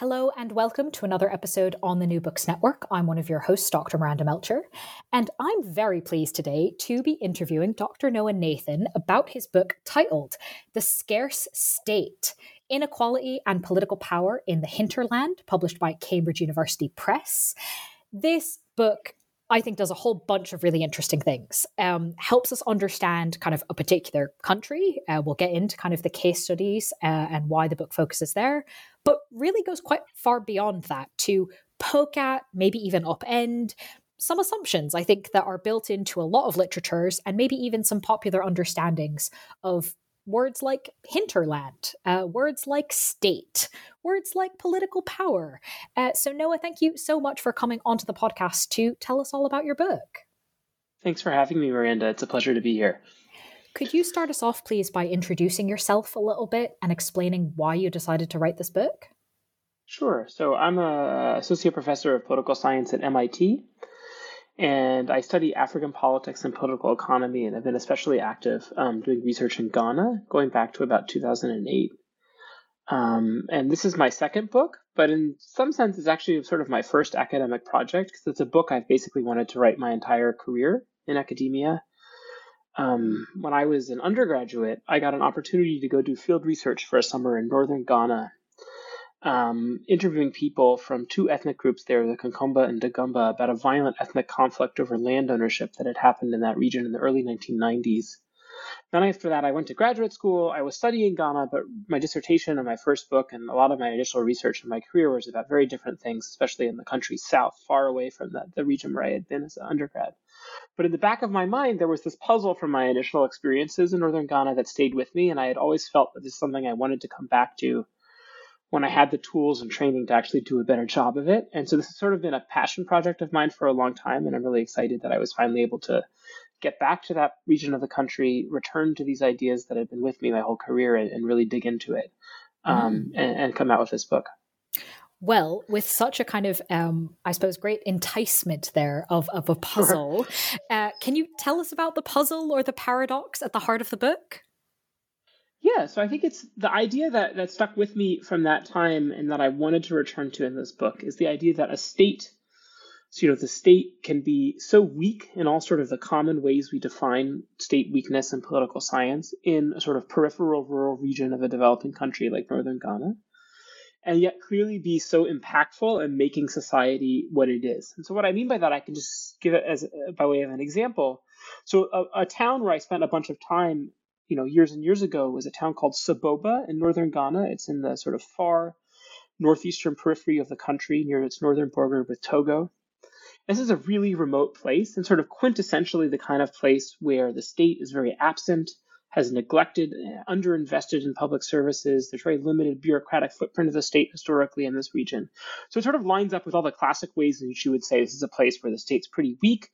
Hello and welcome to another episode on the New Books Network. I'm one of your hosts, Dr. Miranda Melcher, and I'm very pleased today to be interviewing Dr. Noah Nathan about his book titled The Scarce State Inequality and Political Power in the Hinterland, published by Cambridge University Press. This book I think does a whole bunch of really interesting things. Um, helps us understand kind of a particular country. Uh, we'll get into kind of the case studies uh, and why the book focuses there, but really goes quite far beyond that to poke at, maybe even upend some assumptions I think that are built into a lot of literatures and maybe even some popular understandings of words like hinterland, uh, words like state, words like political power. Uh, so, Noah, thank you so much for coming onto the podcast to tell us all about your book. Thanks for having me, Miranda. It's a pleasure to be here. Could you start us off, please, by introducing yourself a little bit and explaining why you decided to write this book? Sure. So, I'm a associate professor of political science at MIT and I study African politics and political economy, and I've been especially active um, doing research in Ghana going back to about 2008. Um, and this is my second book, but in some sense, it's actually sort of my first academic project because it's a book I've basically wanted to write my entire career in academia. Um, when I was an undergraduate, I got an opportunity to go do field research for a summer in northern Ghana um, interviewing people from two ethnic groups there, the Konkomba and Dagomba, about a violent ethnic conflict over land ownership that had happened in that region in the early 1990s. Then after that, I went to graduate school. I was studying Ghana, but my dissertation and my first book and a lot of my initial research in my career was about very different things, especially in the country south, far away from the, the region where I had been as an undergrad. But in the back of my mind, there was this puzzle from my initial experiences in northern Ghana that stayed with me, and I had always felt that this is something I wanted to come back to when I had the tools and training to actually do a better job of it. And so this has sort of been a passion project of mine for a long time. And I'm really excited that I was finally able to get back to that region of the country, return to these ideas that have been with me my whole career, and, and really dig into it um, mm. and, and come out with this book. Well, with such a kind of, um, I suppose, great enticement there of, of a puzzle, sure. uh, can you tell us about the puzzle or the paradox at the heart of the book? Yeah, so I think it's the idea that, that stuck with me from that time and that I wanted to return to in this book is the idea that a state, so, you know, the state can be so weak in all sort of the common ways we define state weakness in political science in a sort of peripheral rural region of a developing country like northern Ghana, and yet clearly be so impactful in making society what it is. And so what I mean by that, I can just give it as by way of an example. So a, a town where I spent a bunch of time you know, years and years ago was a town called Saboba in northern Ghana. It's in the sort of far northeastern periphery of the country near its northern border with Togo. This is a really remote place and sort of quintessentially the kind of place where the state is very absent, has neglected, underinvested in public services. There's very limited bureaucratic footprint of the state historically in this region. So it sort of lines up with all the classic ways in which you would say this is a place where the state's pretty weak,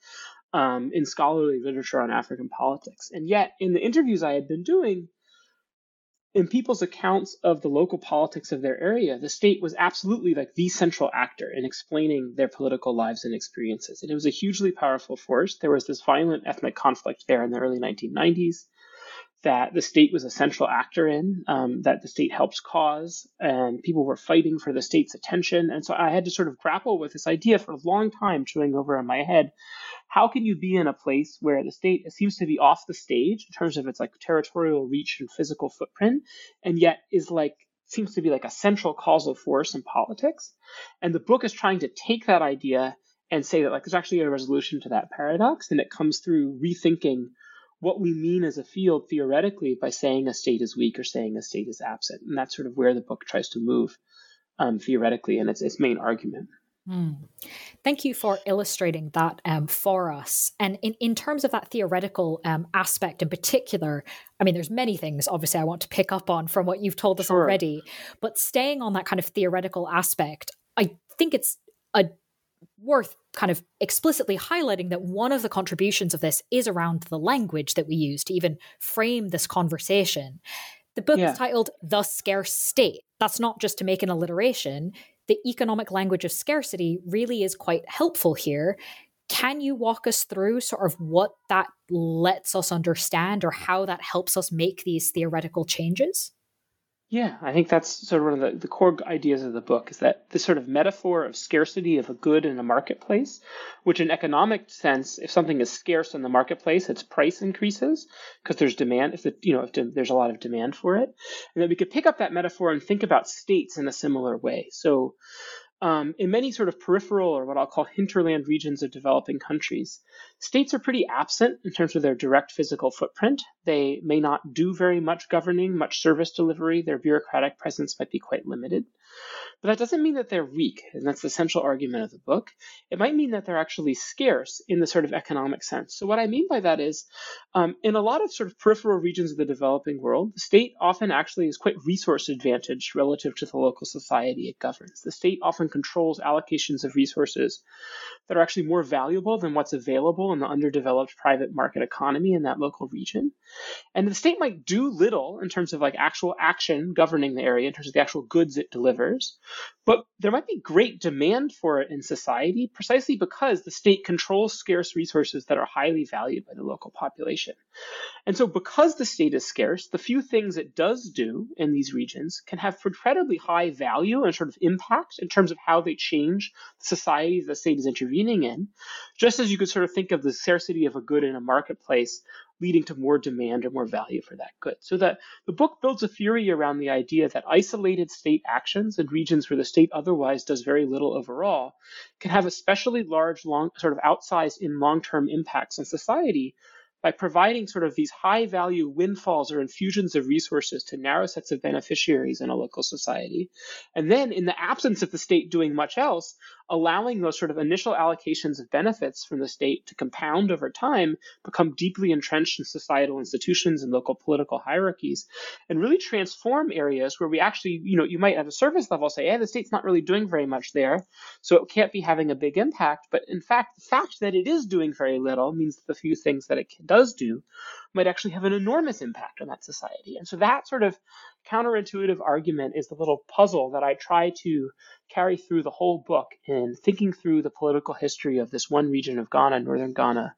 um, in scholarly literature on African politics. And yet, in the interviews I had been doing, in people's accounts of the local politics of their area, the state was absolutely like the central actor in explaining their political lives and experiences. And it was a hugely powerful force. There was this violent ethnic conflict there in the early 1990s that the state was a central actor in, um, that the state helped cause, and people were fighting for the state's attention. And so I had to sort of grapple with this idea for a long time, chewing over in my head. How can you be in a place where the state seems to be off the stage in terms of its like territorial reach and physical footprint, and yet is like seems to be like a central causal force in politics. And the book is trying to take that idea and say that like there's actually a resolution to that paradox, and it comes through rethinking what we mean as a field theoretically by saying a state is weak or saying a state is absent. And that's sort of where the book tries to move um, theoretically and its, its main argument. Mm. Thank you for illustrating that um, for us. And in, in terms of that theoretical um, aspect in particular, I mean, there's many things obviously I want to pick up on from what you've told us sure. already, but staying on that kind of theoretical aspect, I think it's a worth kind of explicitly highlighting that one of the contributions of this is around the language that we use to even frame this conversation. The book yeah. is titled The Scarce State. That's not just to make an alliteration. The economic language of scarcity really is quite helpful here. Can you walk us through sort of what that lets us understand or how that helps us make these theoretical changes? Yeah, I think that's sort of one of the, the core ideas of the book is that this sort of metaphor of scarcity of a good in a marketplace, which in economic sense, if something is scarce in the marketplace, its price increases because there's demand. If the, you know if there's a lot of demand for it, and then we could pick up that metaphor and think about states in a similar way. So um, in many sort of peripheral or what I'll call hinterland regions of developing countries, states are pretty absent in terms of their direct physical footprint. They may not do very much governing, much service delivery. Their bureaucratic presence might be quite limited. But that doesn't mean that they're weak, and that's the central argument of the book. It might mean that they're actually scarce in the sort of economic sense. So, what I mean by that is, um, in a lot of sort of peripheral regions of the developing world, the state often actually is quite resource advantaged relative to the local society it governs. The state often controls allocations of resources that are actually more valuable than what's available in the underdeveloped private market economy in that local region. And the state might do little in terms of like actual action governing the area, in terms of the actual goods it delivers. But there might be great demand for it in society precisely because the state controls scarce resources that are highly valued by the local population. And so, because the state is scarce, the few things it does do in these regions can have incredibly high value and sort of impact in terms of how they change the society the state is intervening in. Just as you could sort of think of the scarcity of a good in a marketplace leading to more demand or more value for that good. So that the book builds a theory around the idea that isolated state actions in regions where the state otherwise does very little overall can have especially large, long, sort of outsized in long-term impacts on society by providing sort of these high value windfalls or infusions of resources to narrow sets of beneficiaries in a local society. And then, in the absence of the state doing much else, allowing those sort of initial allocations of benefits from the state to compound over time, become deeply entrenched in societal institutions and local political hierarchies, and really transform areas where we actually, you know, you might at a surface level say, hey, the state's not really doing very much there, so it can't be having a big impact. But in fact, the fact that it is doing very little means that the few things that it does do might actually have an enormous impact on that society. And so that sort of counterintuitive argument is the little puzzle that I try to carry through the whole book in thinking through the political history of this one region of Ghana, northern Ghana,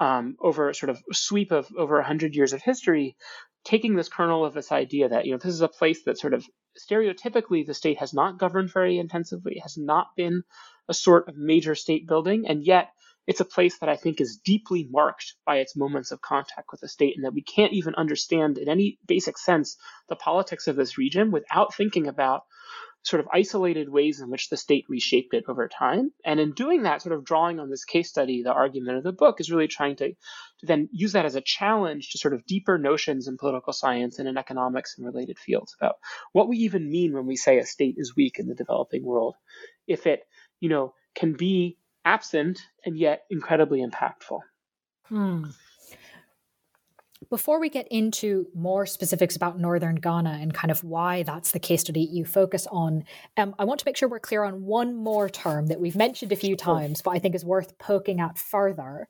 um, over a sort of sweep of over 100 years of history, taking this kernel of this idea that, you know, this is a place that sort of stereotypically the state has not governed very intensively, has not been a sort of major state building, and yet it's a place that I think is deeply marked by its moments of contact with the state, and that we can't even understand in any basic sense the politics of this region without thinking about sort of isolated ways in which the state reshaped it over time. And in doing that, sort of drawing on this case study, the argument of the book is really trying to, to then use that as a challenge to sort of deeper notions in political science and in economics and related fields about what we even mean when we say a state is weak in the developing world. If it, you know, can be absent and yet incredibly impactful. Hmm. Before we get into more specifics about Northern Ghana and kind of why that's the case study you focus on, um, I want to make sure we're clear on one more term that we've mentioned a few times, but I think is worth poking at further.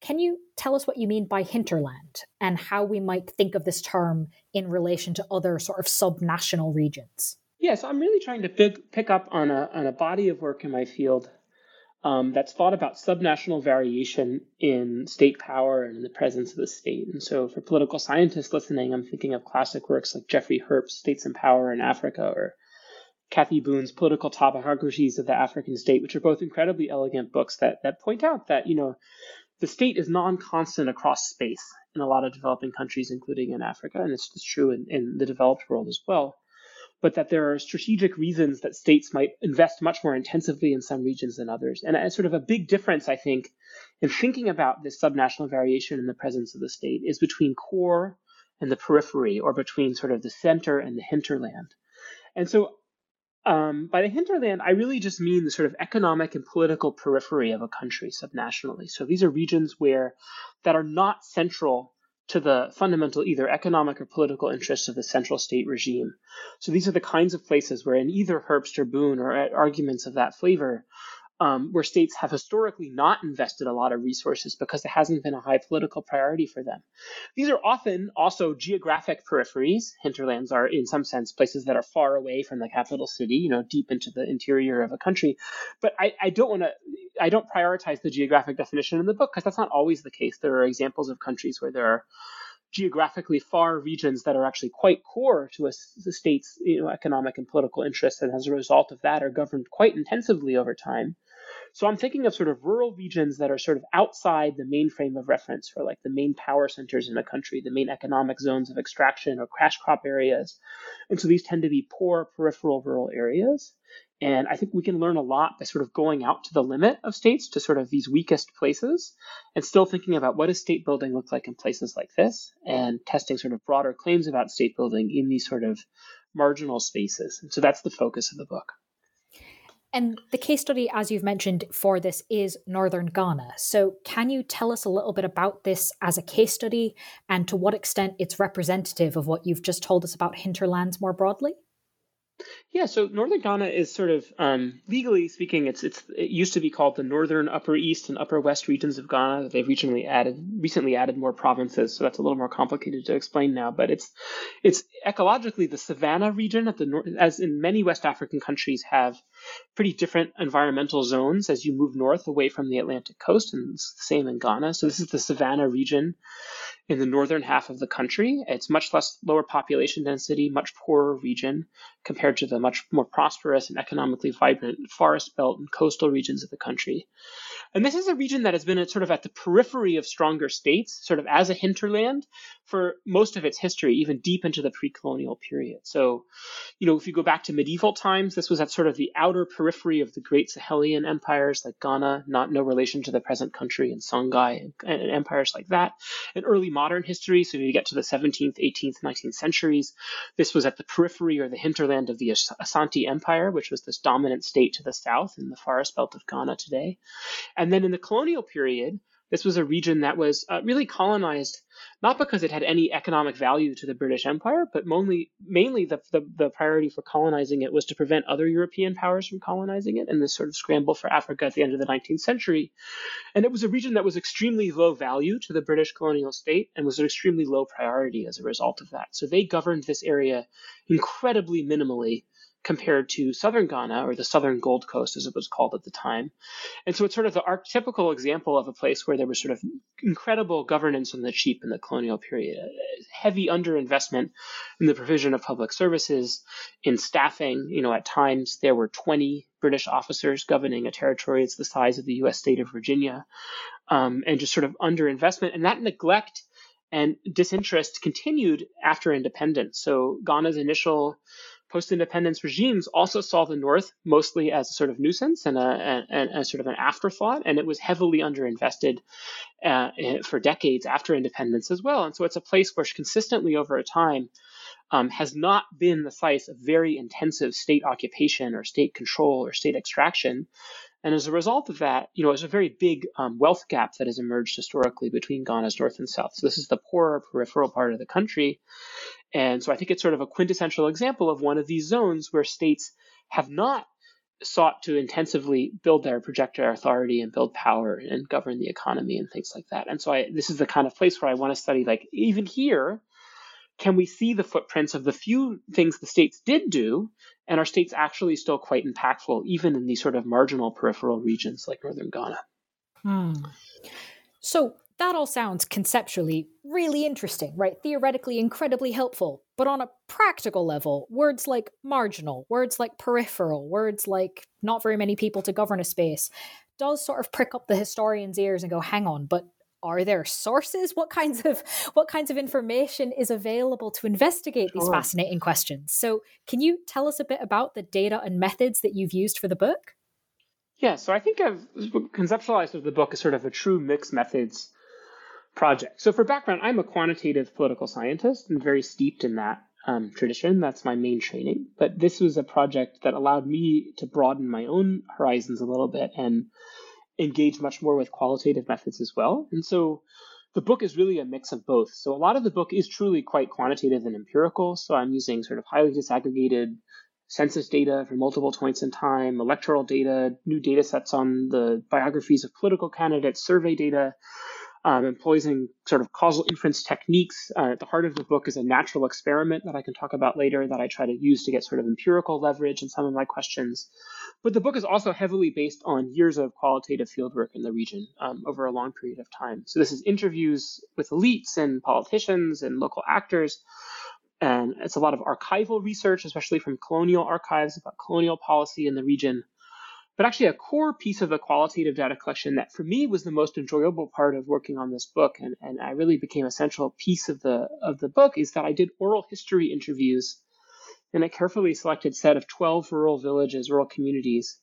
Can you tell us what you mean by hinterland and how we might think of this term in relation to other sort of subnational regions? Yes, yeah, so I'm really trying to pick, pick up on a, on a body of work in my field um, that's thought about subnational variation in state power and in the presence of the state. And so, for political scientists listening, I'm thinking of classic works like Jeffrey Herbst's States and Power in Africa or Kathy Boone's Political Topographies of the African State, which are both incredibly elegant books that, that point out that, you know, the state is non-constant across space in a lot of developing countries, including in Africa, and it's, it's true in, in the developed world as well. But that there are strategic reasons that states might invest much more intensively in some regions than others. And sort of a big difference, I think, in thinking about this subnational variation in the presence of the state is between core and the periphery, or between sort of the center and the hinterland. And so um, by the hinterland, I really just mean the sort of economic and political periphery of a country subnationally. So these are regions where that are not central to the fundamental either economic or political interests of the central state regime. So these are the kinds of places where in either Herbst or Boone or arguments of that flavor, um, where states have historically not invested a lot of resources because it hasn't been a high political priority for them. These are often also geographic peripheries. Hinterlands are, in some sense, places that are far away from the capital city, you know, deep into the interior of a country. But I, I don't want to, I don't prioritize the geographic definition in the book because that's not always the case. There are examples of countries where there are geographically far regions that are actually quite core to a, the state's you know, economic and political interests, and as a result of that, are governed quite intensively over time. So I'm thinking of sort of rural regions that are sort of outside the main frame of reference for like the main power centers in a country, the main economic zones of extraction or cash crop areas. And so these tend to be poor peripheral rural areas. And I think we can learn a lot by sort of going out to the limit of states to sort of these weakest places and still thinking about what does state building look like in places like this and testing sort of broader claims about state building in these sort of marginal spaces. And so that's the focus of the book. And the case study, as you've mentioned, for this is Northern Ghana. So, can you tell us a little bit about this as a case study and to what extent it's representative of what you've just told us about hinterlands more broadly? Yeah, so northern Ghana is sort of um, legally speaking, it's it's it used to be called the northern Upper East and Upper West regions of Ghana. They've recently added recently added more provinces, so that's a little more complicated to explain now. But it's it's ecologically the savanna region at the north, as in many West African countries have pretty different environmental zones as you move north away from the Atlantic coast, and it's the same in Ghana. So this is the savanna region in the northern half of the country. It's much less lower population density, much poorer region compared to the much more prosperous and economically vibrant forest belt and coastal regions of the country. And this is a region that has been sort of at the periphery of stronger states, sort of as a hinterland for most of its history, even deep into the pre-colonial period. So, you know, if you go back to medieval times, this was at sort of the outer periphery of the great Sahelian empires like Ghana, not no relation to the present country, and Songhai, and, and empires like that. In early modern history, so if you get to the 17th, 18th, 19th centuries, this was at the periphery or the hinterland of the Asante Empire, which was this dominant state to the south in the forest belt of Ghana today. And then in the colonial period, this was a region that was uh, really colonized not because it had any economic value to the British Empire, but mainly, mainly the, the, the, priority for colonizing it was to prevent other European powers from colonizing it in this sort of scramble for Africa at the end of the 19th century. And it was a region that was extremely low value to the British colonial state and was an extremely low priority as a result of that. So they governed this area incredibly minimally compared to southern Ghana, or the southern Gold Coast as it was called at the time. And so it's sort of the archetypical example of a place where there was sort of incredible governance on the cheap in the colonial period, heavy underinvestment in the provision of public services, in staffing. You know, at times there were 20 British officers governing a territory that's the size of the U.S. state of Virginia, um, and just sort of underinvestment. And that neglect and disinterest continued after independence. So Ghana's initial post independence regimes also saw the North mostly as a sort of nuisance and a, sort of an afterthought, and it was heavily underinvested uh, for decades after independence as well. And so it's a place which consistently over a time um, has not been the site of very intensive state occupation or state control or state extraction. And as a result of that, you know, there's a very big um, wealth gap that has emerged historically between Ghana's north and south. So this is the poorer peripheral part of the country. And so I think it's sort of a quintessential example of one of these zones where states have not sought to intensively build their project their authority and build power and govern the economy and things like that. And so I, this is the kind of place where I want to study, like even here, can we see the footprints of the few things the states did do, and are states actually still quite impactful, even in these sort of marginal peripheral regions like northern Ghana? Hmm. So that all sounds conceptually really interesting, right? Theoretically incredibly helpful. But on a practical level, words like marginal, words like peripheral, words like not very many people to govern a space does sort of prick up the historian's ears and go, hang on, but are there sources? What kinds of what kinds of information is available to investigate these fascinating questions? So, can you tell us a bit about the data and methods that you've used for the book? Yeah, so I think I've conceptualized the book as sort of a true mixed methods project. So, for background, I'm a quantitative political scientist and very steeped in that um, tradition. That's my main training. But this was a project that allowed me to broaden my own horizons a little bit and engage much more with qualitative methods as well. And so the book is really a mix of both. So a lot of the book is truly quite quantitative and empirical. So I'm using sort of highly disaggregated census data for multiple points in time, electoral data, new data sets on the biographies of political candidates, survey data, um, employing sort of causal inference techniques. Uh, at the heart of the book is a natural experiment that I can talk about later that I try to use to get sort of empirical leverage in some of my questions. But the book is also heavily based on years of qualitative fieldwork in the region um, over a long period of time. So this is interviews with elites and politicians and local actors. And it's a lot of archival research, especially from colonial archives about colonial policy in the region. But actually, a core piece of the qualitative data collection that for me was the most enjoyable part of working on this book, and, and I really became a central piece of the of the book, is that I did oral history interviews in a carefully selected set of 12 rural villages, rural communities,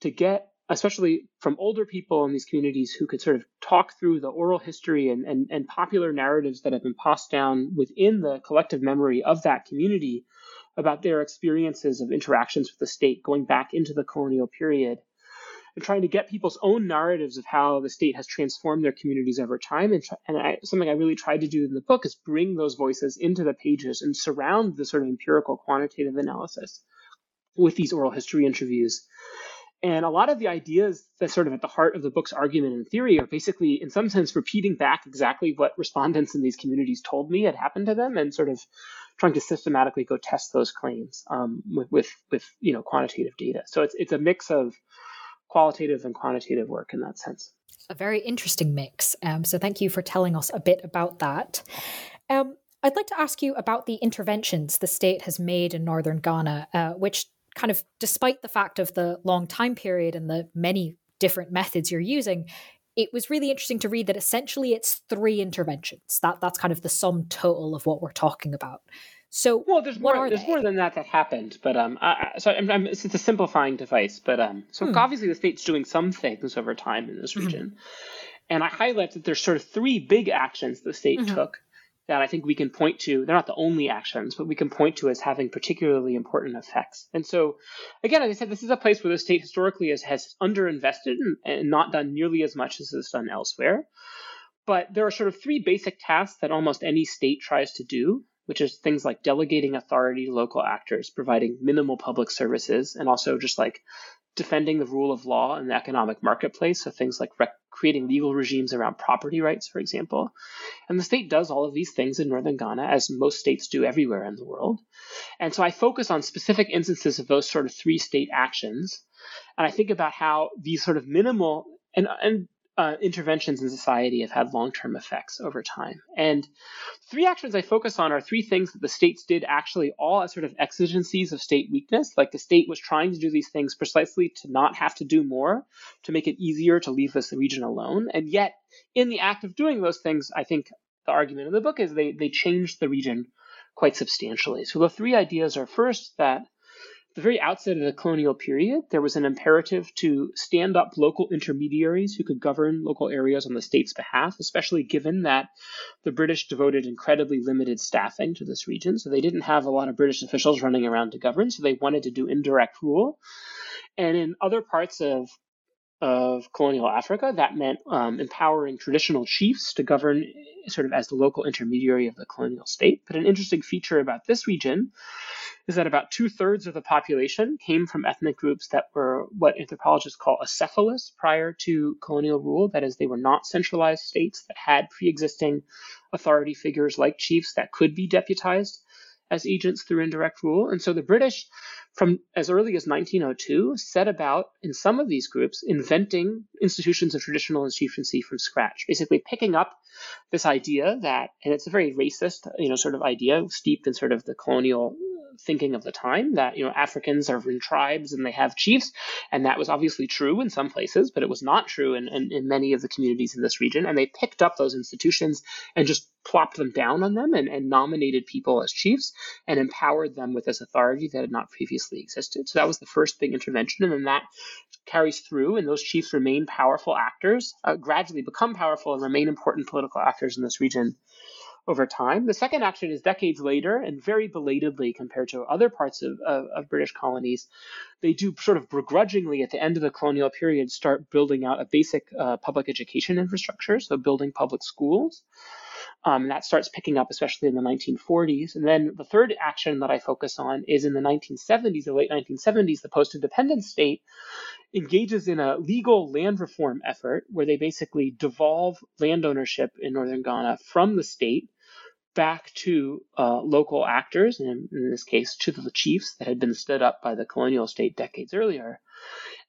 to get, especially from older people in these communities who could sort of talk through the oral history and, and, and popular narratives that have been passed down within the collective memory of that community about their experiences of interactions with the state going back into the colonial period and trying to get people's own narratives of how the state has transformed their communities over time. And, and I, something I really tried to do in the book is bring those voices into the pages and surround the sort of empirical quantitative analysis with these oral history interviews. And a lot of the ideas that sort of at the heart of the book's argument and theory are basically, in some sense, repeating back exactly what respondents in these communities told me had happened to them and sort of trying to systematically go test those claims um, with, with, with you know quantitative data. So it's it's a mix of qualitative and quantitative work in that sense. A very interesting mix. Um, so thank you for telling us a bit about that. Um, I'd like to ask you about the interventions the state has made in northern Ghana, uh, which kind of, despite the fact of the long time period and the many different methods you're using, it was really interesting to read that essentially it's three interventions. That that's kind of the sum total of what we're talking about. So, well, there's more. There's they? more than that that happened, but um, I, so I'm, I'm, it's, a simplifying device, but um, so hmm. obviously the state's doing some things over time in this hmm. region, mm-hmm. and I highlight that there's sort of three big actions the state mm-hmm. took that I think we can point to. They're not the only actions, but we can point to as having particularly important effects. And so, again, as I said, this is a place where the state historically has, underinvested and, and not done nearly as much as it's done elsewhere. But there are sort of three basic tasks that almost any state tries to do which is things like delegating authority to local actors, providing minimal public services, and also just like defending the rule of law in the economic marketplace. So things like rec- creating legal regimes around property rights, for example. And the state does all of these things in northern Ghana, as most states do everywhere in the world. And so I focus on specific instances of those sort of three state actions. And I think about how these sort of minimal and, and uh, interventions in society have had long term effects over time. And three actions I focus on are three things that the states did actually all as sort of exigencies of state weakness. Like the state was trying to do these things precisely to not have to do more, to make it easier to leave this region alone. And yet, in the act of doing those things, I think the argument in the book is they, they changed the region quite substantially. So the three ideas are first that the very outset of the colonial period, there was an imperative to stand up local intermediaries who could govern local areas on the state's behalf, especially given that the British devoted incredibly limited staffing to this region. So they didn't have a lot of British officials running around to govern, so they wanted to do indirect rule. And in other parts of of colonial Africa, that meant um, empowering traditional chiefs to govern sort of as the local intermediary of the colonial state. But an interesting feature about this region is that about two thirds of the population came from ethnic groups that were what anthropologists call acephalous prior to colonial rule. That is, they were not centralized states that had pre existing authority figures like chiefs that could be deputized as agents through indirect rule. And so the British, from as early as 1902, set about in some of these groups inventing institutions of traditional chieftaincy from scratch, basically picking up this idea that, and it's a very racist, you know, sort of idea steeped in sort of the colonial thinking of the time that you know Africans are in tribes and they have chiefs, and that was obviously true in some places, but it was not true in, in, in many of the communities in this region. And they picked up those institutions and just plopped them down on them and, and nominated people as chiefs and empowered them with this authority that had not previously existed. So that was the first big intervention, and then that carries through, and those chiefs remain powerful actors, uh, gradually become powerful and remain important political actors in this region over time. The second action is decades later and very belatedly compared to other parts of, of, of, British colonies. They do sort of begrudgingly at the end of the colonial period start building out a basic uh, public education infrastructure, so building public schools. Um, and that starts picking up, especially in the 1940s. And then the third action that I focus on is in the 1970s, the late 1970s, the post independence state engages in a legal land reform effort where they basically devolve land ownership in northern Ghana from the state back to uh, local actors, and in this case, to the chiefs that had been stood up by the colonial state decades earlier.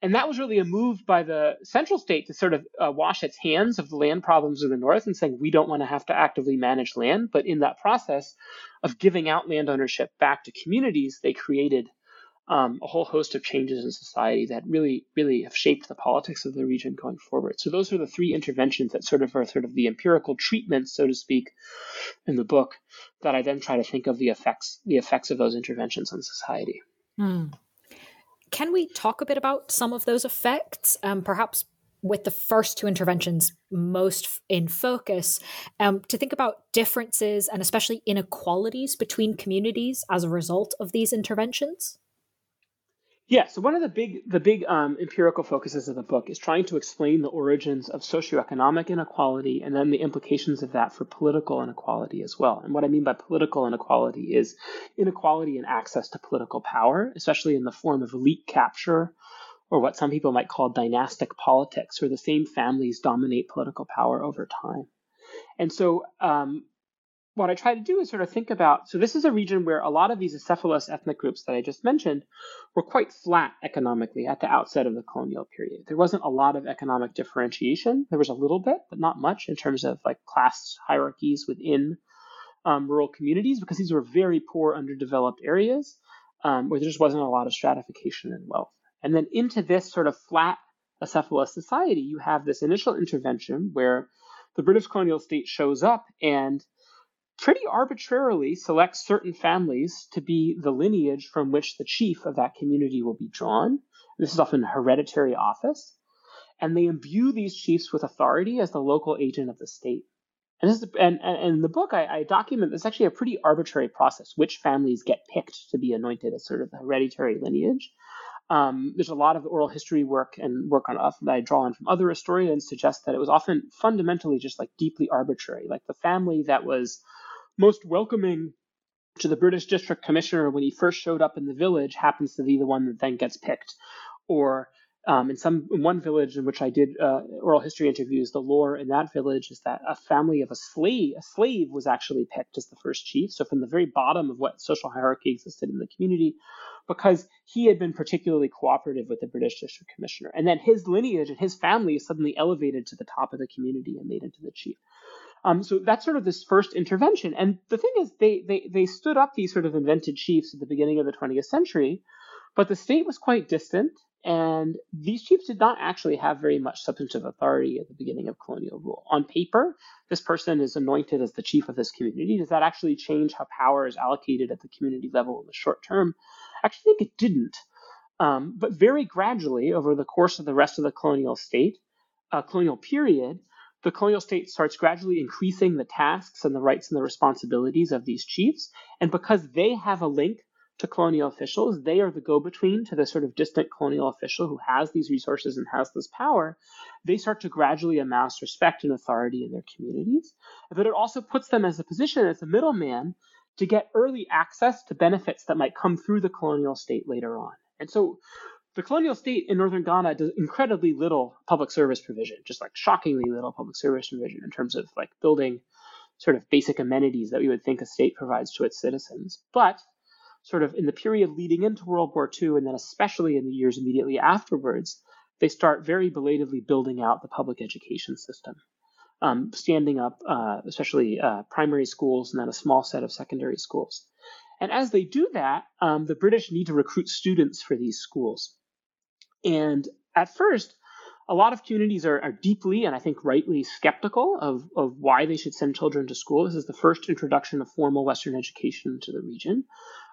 And that was really a move by the central state to sort of uh, wash its hands of the land problems of the North and saying, we don't want to have to actively manage land. But in that process of giving out land ownership back to communities, they created um, a whole host of changes in society that really, really have shaped the politics of the region going forward. So those are the three interventions that sort of are sort of the empirical treatments, so to speak, in the book that I then try to think of the effects, the effects of those interventions on society. Mm. Can we talk a bit about some of those effects? Um, perhaps with the first two interventions most in focus, um, to think about differences and especially inequalities between communities as a result of these interventions? Yeah, so one of the big the big um, empirical focuses of the book is trying to explain the origins of socioeconomic inequality and then the implications of that for political inequality as well. And what I mean by political inequality is inequality in access to political power, especially in the form of elite capture or what some people might call dynastic politics, where the same families dominate political power over time. And so um, what I try to do is sort of think about so this is a region where a lot of these acephalous ethnic groups that I just mentioned were quite flat economically at the outset of the colonial period. There wasn't a lot of economic differentiation. There was a little bit, but not much in terms of like class hierarchies within um, rural communities because these were very poor, underdeveloped areas um, where there just wasn't a lot of stratification and wealth. And then into this sort of flat acephalous society, you have this initial intervention where the British colonial state shows up and pretty arbitrarily selects certain families to be the lineage from which the chief of that community will be drawn. This is often hereditary office. And they imbue these chiefs with authority as the local agent of the state. And, this is, and, and in the book, I, I document this actually a pretty arbitrary process, which families get picked to be anointed as sort of the hereditary lineage. Um, there's a lot of oral history work and work on that I draw on from other historians suggest that it was often fundamentally just like deeply arbitrary. Like the family that was most welcoming to the British District Commissioner when he first showed up in the village happens to be the one that then gets picked. Or um, in some in one village in which I did uh, oral history interviews, the lore in that village is that a family of a slave, a slave was actually picked as the first chief. So from the very bottom of what social hierarchy existed in the community, because he had been particularly cooperative with the British District Commissioner, and then his lineage and his family is suddenly elevated to the top of the community and made into the chief. Um, so that's sort of this first intervention. And the thing is, they, they, they stood up these sort of invented chiefs at the beginning of the 20th century, but the state was quite distant, and these chiefs did not actually have very much substantive authority at the beginning of colonial rule. On paper, this person is anointed as the chief of this community. Does that actually change how power is allocated at the community level in the short term? I actually think it didn't. Um, but very gradually, over the course of the rest of the colonial state, uh, colonial period, the colonial state starts gradually increasing the tasks and the rights and the responsibilities of these chiefs. And because they have a link to colonial officials, they are the go between to the sort of distant colonial official who has these resources and has this power. They start to gradually amass respect and authority in their communities. But it also puts them as a position as a middleman to get early access to benefits that might come through the colonial state later on. And so the colonial state in northern Ghana does incredibly little public service provision, just like shockingly little public service provision in terms of like building sort of basic amenities that we would think a state provides to its citizens. But sort of in the period leading into World War II, and then especially in the years immediately afterwards, they start very belatedly building out the public education system, um, standing up, uh, especially uh, primary schools and then a small set of secondary schools. And as they do that, um, the British need to recruit students for these schools. And at first, a lot of communities are, are, deeply and I think rightly skeptical of, of why they should send children to school. This is the first introduction of formal Western education to the region.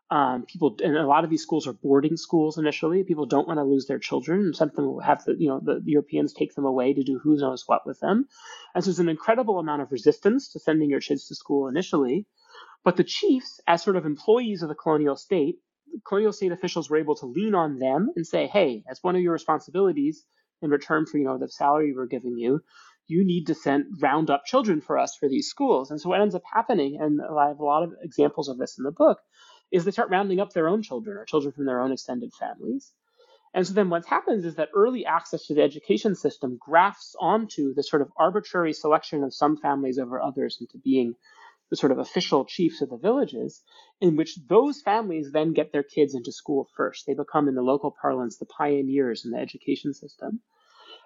Um, people and a lot of these schools are boarding schools initially. People don't want to lose their children, and some them will have the you know the Europeans take them away to do who knows what with them. And so there's an incredible amount of resistance to sending your kids to school initially. But the chiefs, as sort of employees of the colonial state, colonial state officials were able to lean on them and say, hey, as one of your responsibilities in return for you know the salary we're giving you, you need to send round up children for us for these schools. And so what ends up happening, and I have a lot of examples of this in the book, is they start rounding up their own children or children from their own extended families. And so then what happens is that early access to the education system grafts onto the sort of arbitrary selection of some families over others into being the sort of official chiefs of the villages, in which those families then get their kids into school first. They become, in the local parlance, the pioneers in the education system.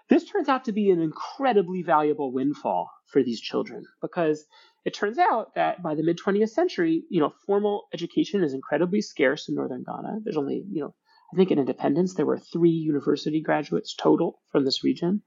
This turns out to be an incredibly valuable windfall for these children because it turns out that by the mid 20th century, you know, formal education is incredibly scarce in northern Ghana. There's only, you know, I think in independence there were three university graduates total from this region.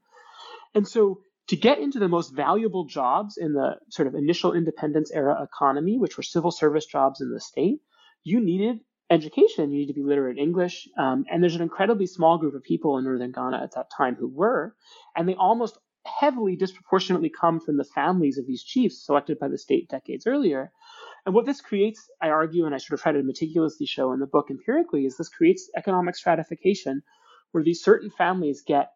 And so to get into the most valuable jobs in the sort of initial independence era economy, which were civil service jobs in the state, you needed education. You need to be literate in English. Um, and there's an incredibly small group of people in northern Ghana at that time who were, and they almost heavily disproportionately come from the families of these chiefs selected by the state decades earlier. And what this creates, I argue, and I sort of try to meticulously show in the book empirically, is this creates economic stratification where these certain families get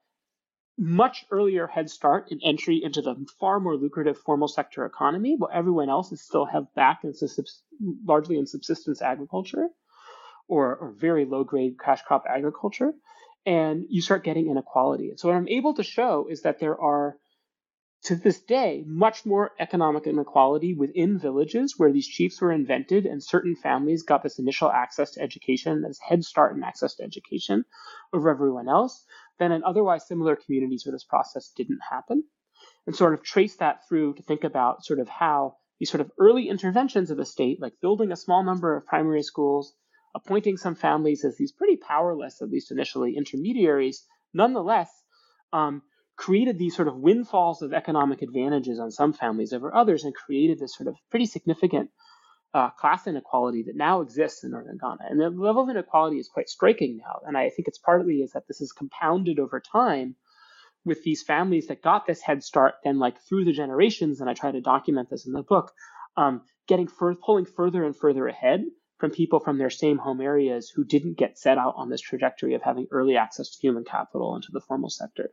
much earlier head start in entry into the far more lucrative formal sector economy, while everyone else is still held back subs- largely in subsistence agriculture or, or very low grade cash crop agriculture. And you start getting inequality. So, what I'm able to show is that there are, to this day, much more economic inequality within villages where these chiefs were invented and certain families got this initial access to education, this head start and access to education over everyone else than in otherwise similar communities where this process didn't happen. And sort of trace that through to think about sort of how these sort of early interventions of the state, like building a small number of primary schools, appointing some families as these pretty powerless, at least initially, intermediaries, nonetheless, um, created these sort of windfalls of economic advantages on some families over others and created this sort of pretty significant uh, class inequality that now exists in northern Ghana. And the level of inequality is quite striking now. And I think it's partly is that this is compounded over time with these families that got this head start, then like through the generations, and I try to document this in the book, um, getting fur- pulling further and further ahead from people from their same home areas who didn't get set out on this trajectory of having early access to human capital into the formal sector.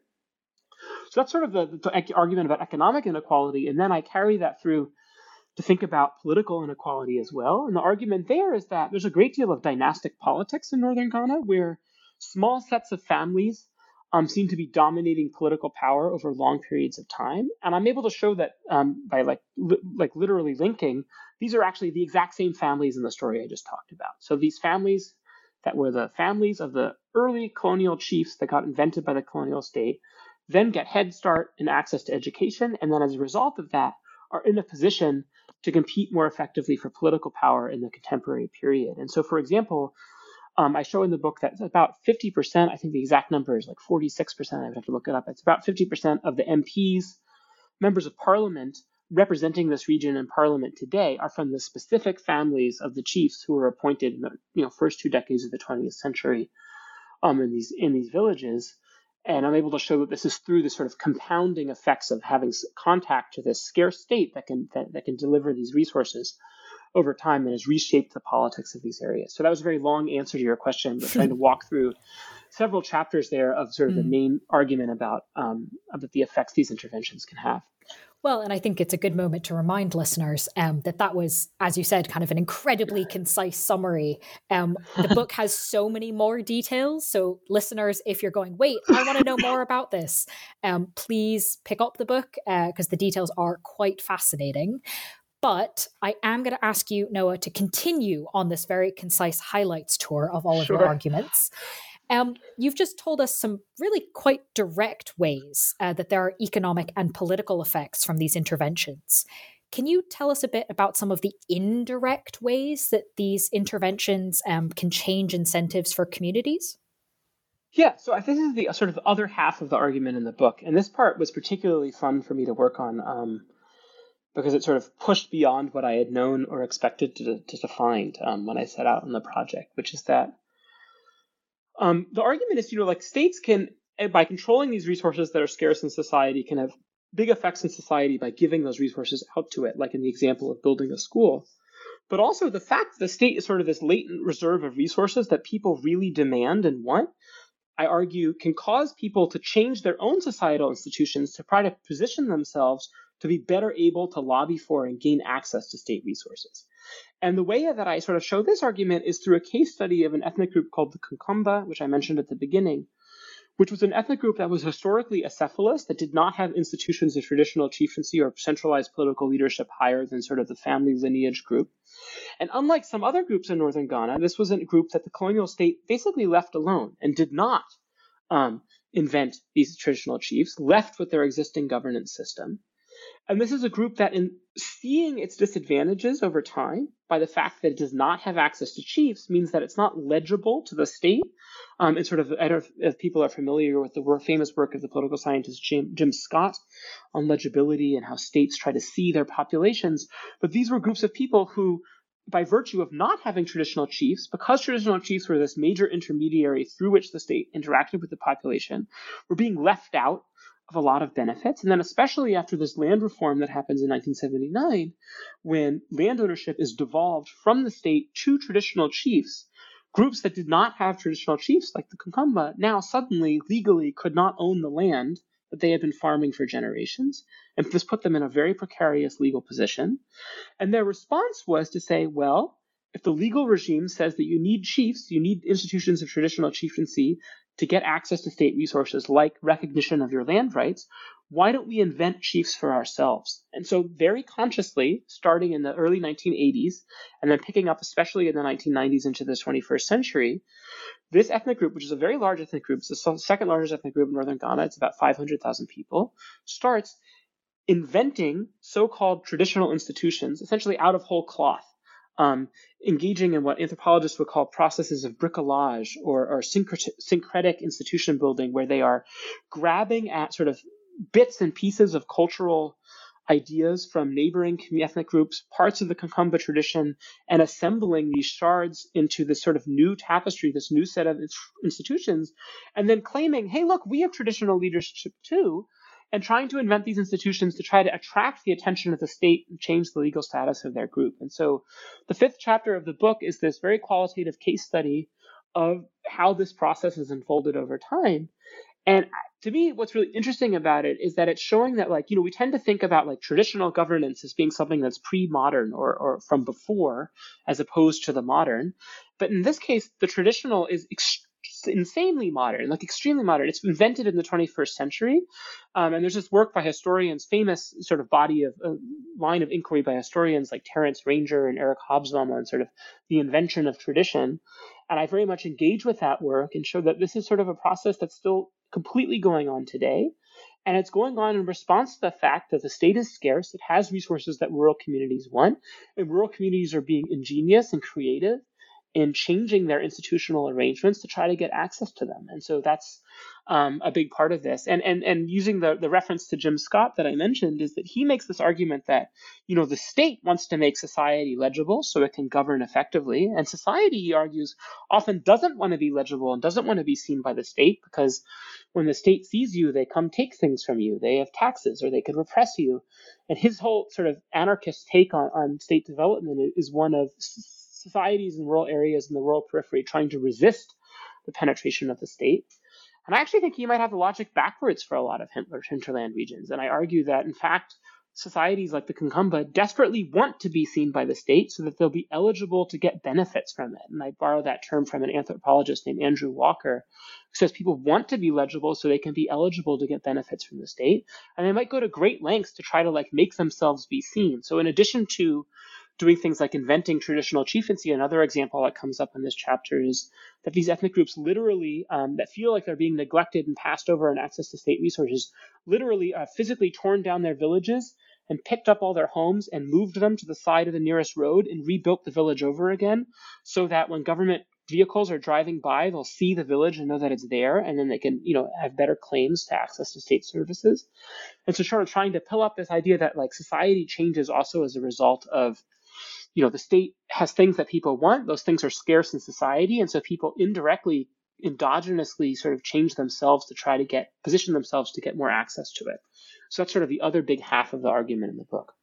So that's sort of the, the argument about economic inequality, and then I carry that through to think about political inequality as well. And the argument there is that there's a great deal of dynastic politics in northern Ghana where small sets of families um, seem to be dominating political power over long periods of time. And I'm able to show that um, by like li- like literally linking, these are actually the exact same families in the story I just talked about. So these families that were the families of the early colonial chiefs that got invented by the colonial state, then get head start and access to education, and then as a result of that, are in a position to compete more effectively for political power in the contemporary period. And so, for example, um, I show in the book that about 50%, I think the exact number is like 46%, I would have to look it up. It's about 50% of the MPs, members of parliament, representing this region in parliament today are from the specific families of the chiefs who were appointed in the you know, first two decades of the 20th century um, in, these, in these villages. And I'm able to show that this is through the sort of compounding effects of having contact to this scarce state that can that, that can deliver these resources over time and has reshaped the politics of these areas. So that was a very long answer to your question, but trying to walk through several chapters there of sort of mm. the main argument about um, about the effects these interventions can have. Well, and I think it's a good moment to remind listeners um, that that was, as you said, kind of an incredibly concise summary. Um, the book has so many more details. So, listeners, if you're going, wait, I want to know more about this, um, please pick up the book because uh, the details are quite fascinating. But I am going to ask you, Noah, to continue on this very concise highlights tour of all of sure. your arguments. Um, you've just told us some really quite direct ways uh, that there are economic and political effects from these interventions. Can you tell us a bit about some of the indirect ways that these interventions um, can change incentives for communities? Yeah, so this is the sort of other half of the argument in the book, and this part was particularly fun for me to work on um, because it sort of pushed beyond what I had known or expected to, to, to find um, when I set out on the project, which is that um, the argument is, you know, like states can, eh, by controlling these resources that are scarce in society, can have big effects in society by giving those resources out to it, like in the example of building a school. But also the fact that the state is sort of this latent reserve of resources that people really demand and want, I argue, can cause people to change their own societal institutions to try to position themselves to be better able to lobby for and gain access to state resources. And the way that I sort of show this argument is through a case study of an ethnic group called the Konkomba, which I mentioned at the beginning, which was an ethnic group that was historically acephalous, that did not have institutions of traditional chieftaincy or centralized political leadership higher than sort of the family lineage group. And unlike some other groups in northern Ghana, this was a group that the colonial state basically left alone and did not um, invent these traditional chiefs, left with their existing governance system. And this is a group that, in seeing its disadvantages over time by the fact that it does not have access to chiefs, means that it's not legible to the state. Um, and sort of, I don't know if people are familiar with the famous work of the political scientist Jim, Jim Scott on legibility and how states try to see their populations. But these were groups of people who by virtue of not having traditional chiefs, because traditional chiefs were this major intermediary through which the state interacted with the population, were being left out of a lot of benefits. And then, especially after this land reform that happens in 1979, when land ownership is devolved from the state to traditional chiefs, groups that did not have traditional chiefs, like the Konkomba, now suddenly legally could not own the land that they had been farming for generations. And this put them in a very precarious legal position. And their response was to say, well, if the legal regime says that you need chiefs, you need institutions of traditional chieftaincy to get access to state resources like recognition of your land rights, why don't we invent chiefs for ourselves? And so, very consciously, starting in the early 1980s and then picking up, especially in the 1990s into the 21st century, this ethnic group, which is a very large ethnic group, it's the second largest ethnic group in northern Ghana, it's about 500,000 people, starts inventing so called traditional institutions, essentially out of whole cloth um, engaging in what anthropologists would call processes of bricolage or, or syncretic institution building, where they are grabbing at sort of bits and pieces of cultural ideas from neighboring ethnic groups, parts of the Konkomba tradition, and assembling these shards into this sort of new tapestry, this new set of institutions, and then claiming, hey, look, we have traditional leadership too and trying to invent these institutions to try to attract the attention of the state and change the legal status of their group. And so the fifth chapter of the book is this very qualitative case study of how this process has unfolded over time. And to me, what's really interesting about it is that it's showing that, like, you know, we tend to think about like traditional governance as being something that's pre-modern or, or from before, as opposed to the modern. But in this case, the traditional is insanely modern, like extremely modern. It's invented in the 21st century. Um, and there's this work by historians, famous sort of body of uh, line of inquiry by historians like Terence Ranger and Eric Hobsbawm on sort of the invention of tradition. And I very much engage with that work and show that this is sort of a process that's still completely going on today. And it's going on in response to the fact that the state is scarce. It has resources that rural communities want, and rural communities are being ingenious and creative in changing their institutional arrangements to try to get access to them. And so that's um, a big part of this. And and and using the the reference to Jim Scott that I mentioned is that he makes this argument that you know the state wants to make society legible so it can govern effectively, and society, he argues, often doesn't want to be legible and doesn't want to be seen by the state because when the state sees you, they come take things from you. They have taxes or they could repress you. And his whole sort of anarchist take on, on state development is one of societies in rural areas in the rural periphery trying to resist the penetration of the state. And I actually think he might have the logic backwards for a lot of hinterland regions. And I argue that, in fact, societies like the Konkomba desperately want to be seen by the state so that they'll be eligible to get benefits from it. And I borrow that term from an anthropologist named Andrew Walker, who says people want to be legible so they can be eligible to get benefits from the state. And they might go to great lengths to try to like make themselves be seen. So in addition to doing things like inventing traditional chieftaincy. Another example that comes up in this chapter is that these ethnic groups literally, um, that feel like they're being neglected and passed over in access to state resources, literally uh, physically torn down their villages and picked up all their homes and moved them to the side of the nearest road and rebuilt the village over again so that when government vehicles are driving by, they'll see the village and know that it's there, and then they can, you know, have better claims to access to state services. And so sort of trying to pull up this idea that like society changes also as a result of you know the state has things that people want. Those things are scarce in society. And so people indirectly endogenously sort of change themselves to try to get position themselves to get more access to it. So that's sort of the other big half of the argument in the book.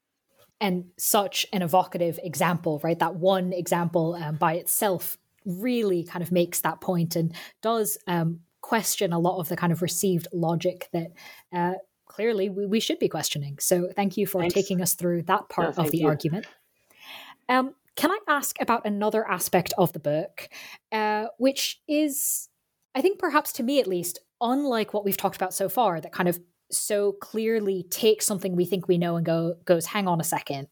And such an evocative example right? That one example um, by itself really kind of makes that point and does um, question a lot of the kind of received logic that uh, clearly we, we, should be questioning. So thank you for Thanks. taking us through that part of the you. argument um, can I ask about another aspect of the book, uh, which is, I think, perhaps to me at least, unlike what we've talked about so far, that kind of so clearly takes something we think we know and go goes, hang on a second.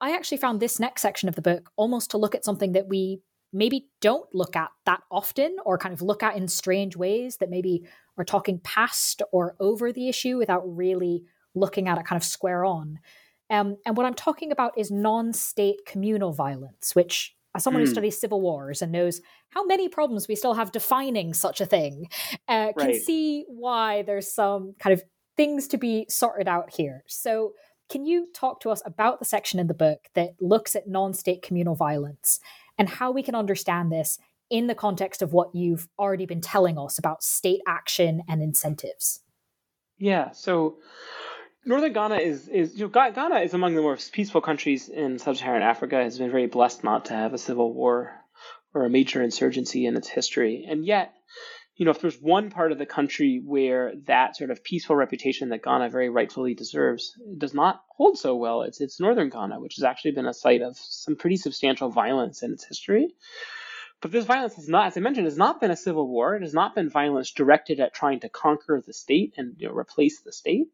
I actually found this next section of the book almost to look at something that we maybe don't look at that often or kind of look at in strange ways that maybe are talking past or over the issue without really looking at it kind of square on. Um, and what I'm talking about is non state communal violence, which, as someone mm. who studies civil wars and knows how many problems we still have defining such a thing, uh, can see why there's some kind of things to be sorted out here. So, can you talk to us about the section in the book that looks at non state communal violence and how we can understand this in the context of what you've already been telling us about state action and incentives? Yeah. So, Northern Ghana is is you know Ghana is among the most peaceful countries in sub-Saharan Africa. Has been very blessed not to have a civil war or a major insurgency in its history, and yet, you know, if there's one part of the country where that sort of peaceful reputation that Ghana very rightfully deserves does not hold so well, it's it's Northern Ghana, which has actually been a site of some pretty substantial violence in its history. But this violence has not, as I mentioned, has not been a civil war. It has not been violence directed at trying to conquer the state and you know, replace the state.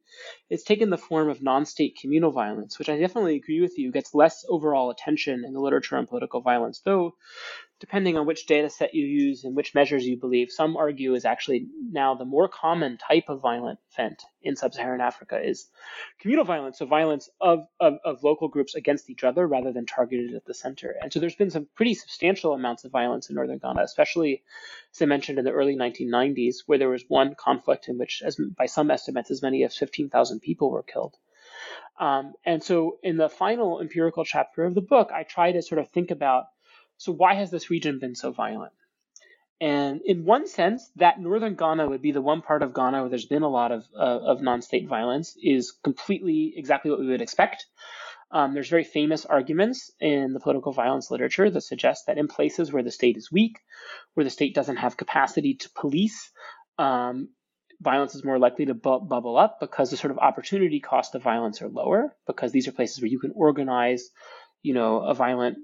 It's taken the form of non-state communal violence, which I definitely agree with you gets less overall attention in the literature on political violence, though depending on which data set you use and which measures you believe, some argue is actually now the more common type of violent event in sub-Saharan Africa is communal violence, so violence of, of, of, local groups against each other rather than targeted at the center. And so there's been some pretty substantial amounts of violence in northern Ghana, especially, as I mentioned, in the early 1990s, where there was one conflict in which, as by some estimates, as many as 15,000 people were killed. Um, and so in the final empirical chapter of the book, I try to sort of think about so why has this region been so violent? And in one sense, that northern Ghana would be the one part of Ghana where there's been a lot of, uh, of non-state violence is completely exactly what we would expect. Um, there's very famous arguments in the political violence literature that suggest that in places where the state is weak, where the state doesn't have capacity to police, um, violence is more likely to bu- bubble up because the sort of opportunity cost of violence are lower because these are places where you can organize, you know, a violent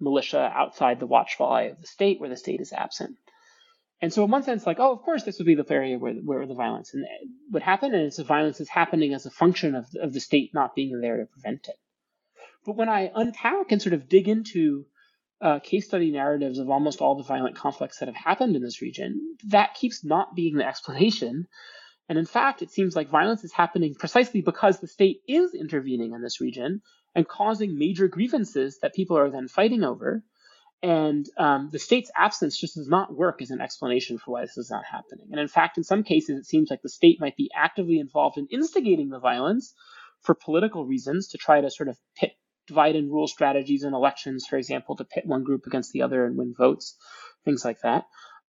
militia outside the watchful eye of the state where the state is absent. And so, in one sense, like, oh, of course, this would be the area where, where the violence would happen, and it's the violence is happening as a function of, of the state not being there to prevent it. But when I unpack and sort of dig into uh, case study narratives of almost all the violent conflicts that have happened in this region, that keeps not being the explanation. And in fact, it seems like violence is happening precisely because the state is intervening in this region and causing major grievances that people are then fighting over. And um, the state's absence just does not work as an explanation for why this is not happening. And in fact, in some cases, it seems like the state might be actively involved in instigating the violence for political reasons to try to sort of pit divide and rule strategies in elections, for example, to pit one group against the other and win votes, things like that.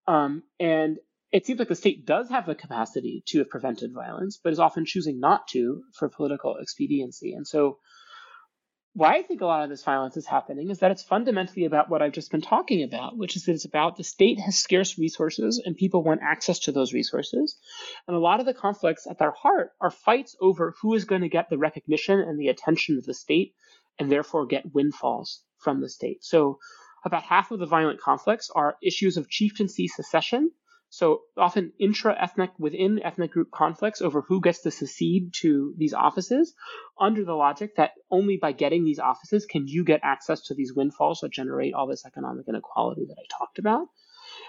Um, and it seems like the state does have the capacity to have prevented violence, but is often choosing not to for political expediency. And so why I think a lot of this violence is happening is that it's fundamentally about what I've just been talking about, which is that it's about the state has scarce resources and people want access to those resources. And a lot of the conflicts at their heart are fights over who is going to get the recognition and the attention of the state and therefore get windfalls from the state. So about half of the violent conflicts are issues of chieftaincy secession so often intra-ethnic within ethnic group conflicts over who gets to secede to these offices under the logic that only by getting these offices can you get access to these windfalls that generate all this economic inequality that I talked about.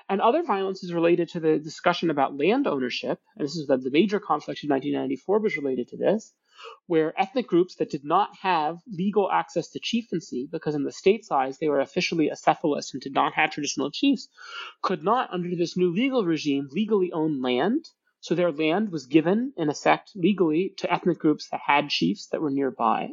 And other violence is related to the discussion about land ownership. And this is the, the major conflict in 1994 was related to this, where ethnic groups that did not have legal access to chieftaincy, because in the state's eyes they were officially acephalous and did not have traditional chiefs, could not, under this new legal regime, legally own land. So their land was given, in effect, legally to ethnic groups that had chiefs that were nearby.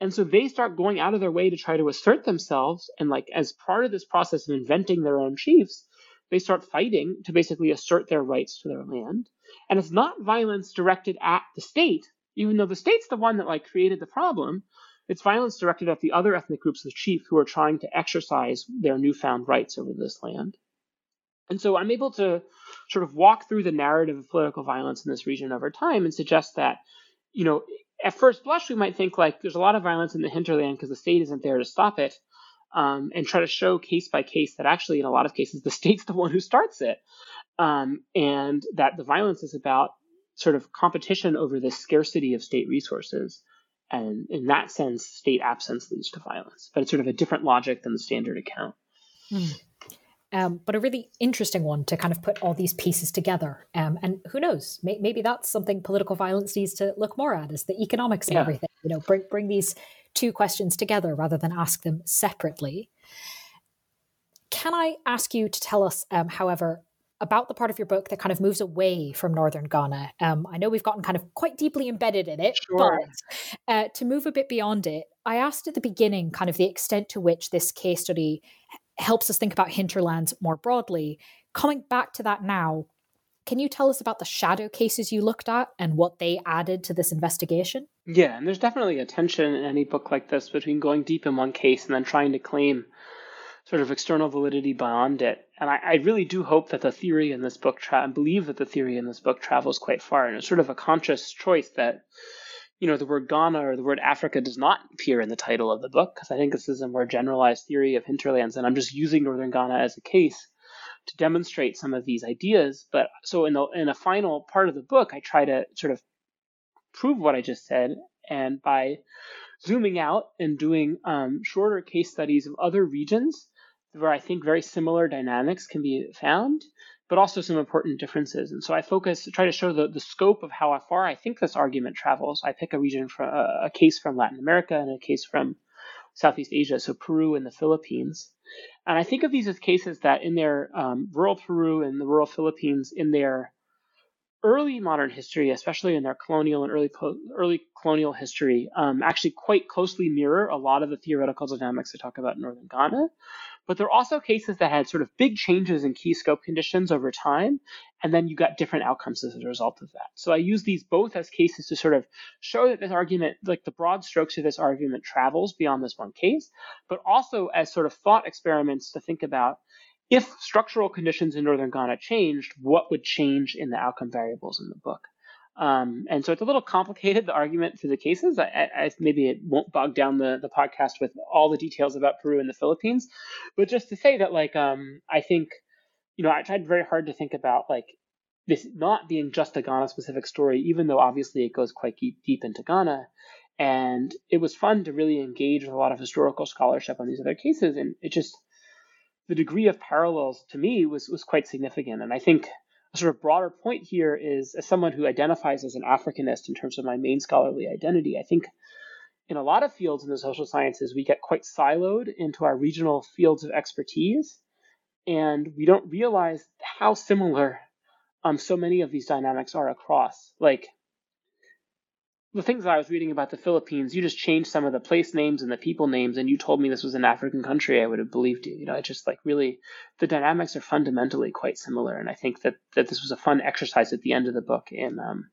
And so they start going out of their way to try to assert themselves. And, like, as part of this process of inventing their own chiefs, they start fighting to basically assert their rights to their land. And it's not violence directed at the state, even though the state's the one that like created the problem. It's violence directed at the other ethnic groups of chief who are trying to exercise their newfound rights over this land. And so I'm able to sort of walk through the narrative of political violence in this region over time and suggest that, you know, at first blush, we might think like there's a lot of violence in the hinterland because the state isn't there to stop it, um, and try to show case by case that actually, in a lot of cases, the state's the one who starts it, um, and that the violence is about sort of competition over the scarcity of state resources. And in that sense, state absence leads to violence. But it's sort of a different logic than the standard account. Hmm. Um, but a really interesting one to kind of put all these pieces together. Um, and who knows, may- maybe that's something political violence needs to look more at is the economics and yeah. everything. You know, bring bring these two questions together rather than ask them separately. Can I ask you to tell us, um, however, about the part of your book that kind of moves away from northern Ghana. Um, I know we've gotten kind of quite deeply embedded in it, sure. but uh, to move a bit beyond it, I asked at the beginning kind of the extent to which this case study helps us think about hinterlands more broadly. Coming back to that now, can you tell us about the shadow cases you looked at and what they added to this investigation? Yeah, and there's definitely a tension in any book like this between going deep in one case and then trying to claim sort of external validity beyond it. And I, I really do hope that the theory in this book, tra- believe that the theory in this book travels quite far. And it's sort of a conscious choice that, you know, the word Ghana or the word Africa does not appear in the title of the book, because I think this is a more generalized theory of hinterlands. And I'm just using northern Ghana as a case to demonstrate some of these ideas. But so in the in a final part of the book, I try to sort of prove what I just said, and by zooming out and doing um, shorter case studies of other regions where I think very similar dynamics can be found, but also some important differences. And so I focus, try to show the, the scope of how far I think this argument travels. I pick a region from a case from Latin America and a case from Southeast Asia, so Peru and the Philippines. And I think of these as cases that in their um, rural Peru and the rural Philippines, in their early modern history, especially in their colonial and early early colonial history, um, actually quite closely mirror a lot of the theoretical dynamics I talk about in northern Ghana. But there are also cases that had sort of big changes in key scope conditions over time, and then you got different outcomes as a result of that. So I use these both as cases to sort of show that this argument, like the broad strokes of this argument, travels beyond this one case, but also as sort of thought experiments to think about if structural conditions in northern Ghana changed, what would change in the outcome variables in the book? Um, and so it's a little complicated, the argument for the cases. I, I, maybe it won't bog down the, the podcast with all the details about Peru and the Philippines, but just to say that, like, um, I think, you know, I tried very hard to think about, like, this not being just a Ghana specific story, even though obviously it goes quite deep, deep into Ghana. And it was fun to really engage with a lot of historical scholarship on these other cases. And it just, the degree of parallels to me was, was quite significant. And I think a sort of broader point here is as someone who identifies as an Africanist in terms of my main scholarly identity, I think in a lot of fields in the social sciences, we get quite siloed into our regional fields of expertise, and we don't realize how similar um, so many of these dynamics are across. Like, the things that I was reading about the Philippines, you just changed some of the place names and the people names, and you told me this was an African country, I would have believed you. You know, it's just like really, the dynamics are fundamentally quite similar, and I think that that this was a fun exercise at the end of the book in um,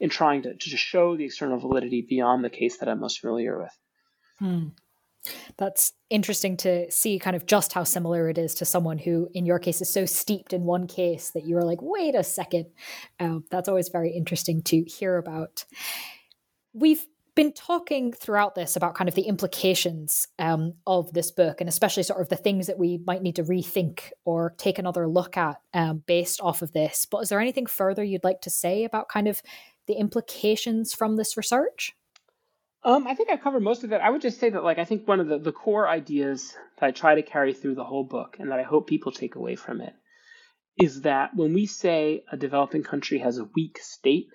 in trying to to show the external validity beyond the case that I'm most familiar with. Hmm. That's interesting to see kind of just how similar it is to someone who, in your case, is so steeped in one case that you are like, wait a second. Um, that's always very interesting to hear about. We've been talking throughout this about kind of the implications um, of this book and especially sort of the things that we might need to rethink or take another look at um, based off of this. But is there anything further you'd like to say about kind of the implications from this research? Um, I think I covered most of it. I would just say that, like, I think one of the, the core ideas that I try to carry through the whole book and that I hope people take away from it is that when we say a developing country has a weak state,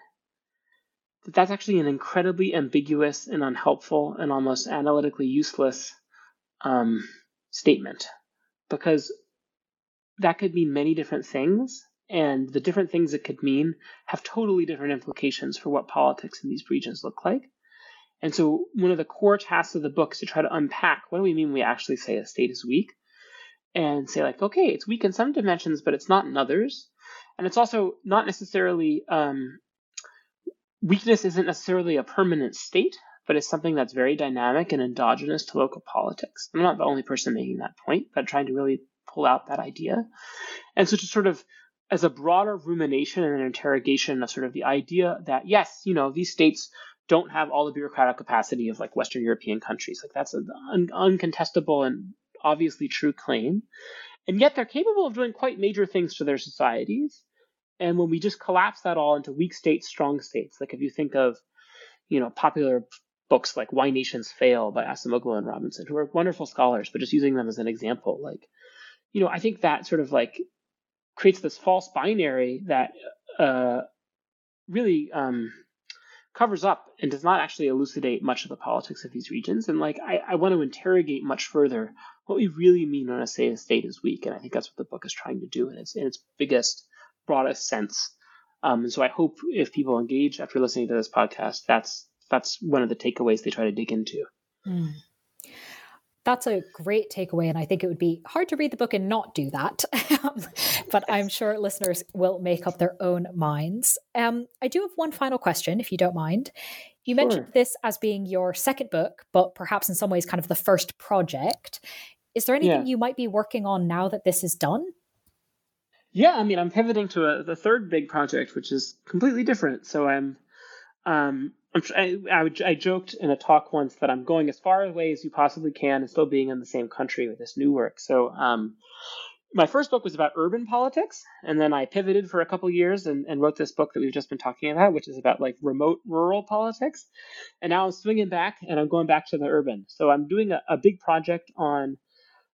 that that's actually an incredibly ambiguous and unhelpful and almost analytically useless um, statement because that could mean many different things and the different things it could mean have totally different implications for what politics in these regions look like. And so, one of the core tasks of the book is to try to unpack what do we mean when we actually say a state is weak, and say, like, okay, it's weak in some dimensions, but it's not in others. And it's also not necessarily, um, weakness isn't necessarily a permanent state, but it's something that's very dynamic and endogenous to local politics. I'm not the only person making that point, but trying to really pull out that idea. And so, to sort of as a broader rumination and an interrogation of sort of the idea that yes, you know, these states don't have all the bureaucratic capacity of like Western European countries. Like that's an un- uncontestable and obviously true claim. And yet they're capable of doing quite major things to their societies. And when we just collapse that all into weak states, strong states, like if you think of, you know, popular books like Why Nations Fail by Acemoglu and Robinson, who are wonderful scholars, but just using them as an example, like, you know, I think that sort of like creates this false binary that uh, really um, covers up and does not actually elucidate much of the politics of these regions. And like, I, I want to interrogate much further what we really mean when I say a state is weak. And I think that's what the book is trying to do in its, in its biggest, broadest sense. Um, and so I hope if people engage after listening to this podcast, that's that's one of the takeaways they try to dig into. Mm that's a great takeaway. And I think it would be hard to read the book and not do that. but I'm sure listeners will make up their own minds. Um, I do have one final question, if you don't mind. You sure. mentioned this as being your second book, but perhaps in some ways kind of the first project. Is there anything yeah. you might be working on now that this is done? Yeah, I mean, I'm pivoting to a, the third big project, which is completely different. So I'm um, I, I, I, joked in a talk once that I'm going as far away as you possibly can and still being in the same country with this new work. So, um, my first book was about urban politics, and then I pivoted for a couple years and, and, wrote this book that we've just been talking about, which is about like remote rural politics. And now I'm swinging back and I'm going back to the urban. So I'm doing a, a big project on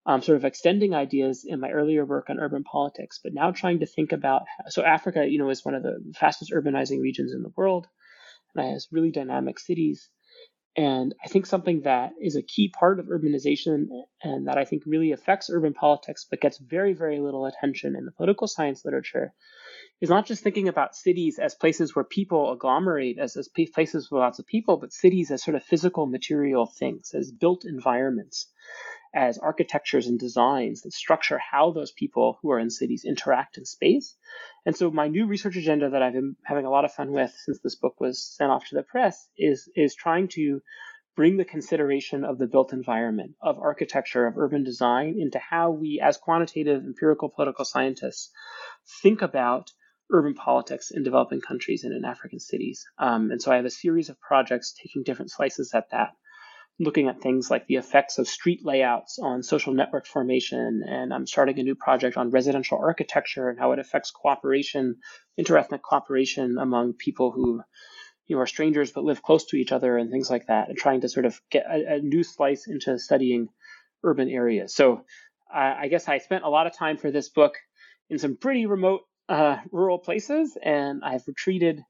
um, sort of extending ideas in my earlier work on urban politics, but now trying to think about so Africa, you know, is one of the fastest urbanizing regions in the world and has really dynamic cities. And I think something that is a key part of urbanization and that I think really affects urban politics, but gets very, very little attention in the political science literature, is not just thinking about cities as places where people agglomerate, as, as places with lots of people, but cities as sort of physical material things, as built environments as architectures and designs that structure how those people who are in cities interact in space. And so my new research agenda that I've been having a lot of fun with since this book was sent off to the press is is trying to bring the consideration of the built environment, of architecture, of urban design into how we as quantitative empirical political scientists think about urban politics in developing countries and in African cities. Um, and so I have a series of projects taking different slices at that looking at things like the effects of street layouts on social network formation. And I'm starting a new project on residential architecture and how it affects cooperation, interethnic cooperation among people who you know, are strangers but live close to each other and things like that, and trying to sort of get a, a new slice into studying urban areas. So I guess I spent a lot of time for this book in some pretty remote uh, rural places, and I've retreated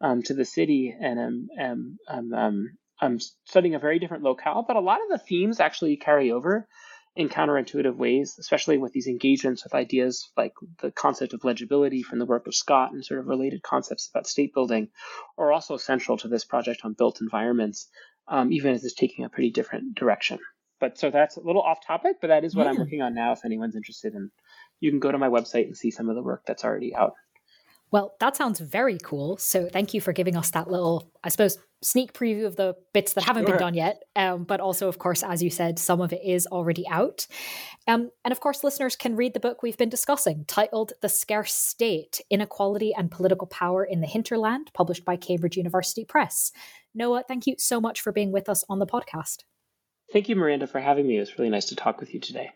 um, to the city and am, am, am um, I'm studying a very different locale, but a lot of the themes actually carry over in counterintuitive ways, especially with these engagements with ideas like the concept of legibility from the work of Scott and sort of related concepts about state building are also central to this project on built environments, um, even as it's taking a pretty different direction. But so that's a little off topic, but that is what I'm working on now. If anyone's interested, and you can go to my website and see some of the work that's already out. Well, that sounds very cool. So thank you for giving us that little, I suppose, sneak preview of the bits that haven't sure. been done yet. Um, but also, of course, as you said, some of it is already out. Um, and of course, listeners can read the book we've been discussing, titled The Scarce State Inequality and Political Power in the Hinterland, published by Cambridge University Press. Noah, thank you so much for being with us on the podcast. Thank you, Miranda, for having me. It was really nice to talk with you today.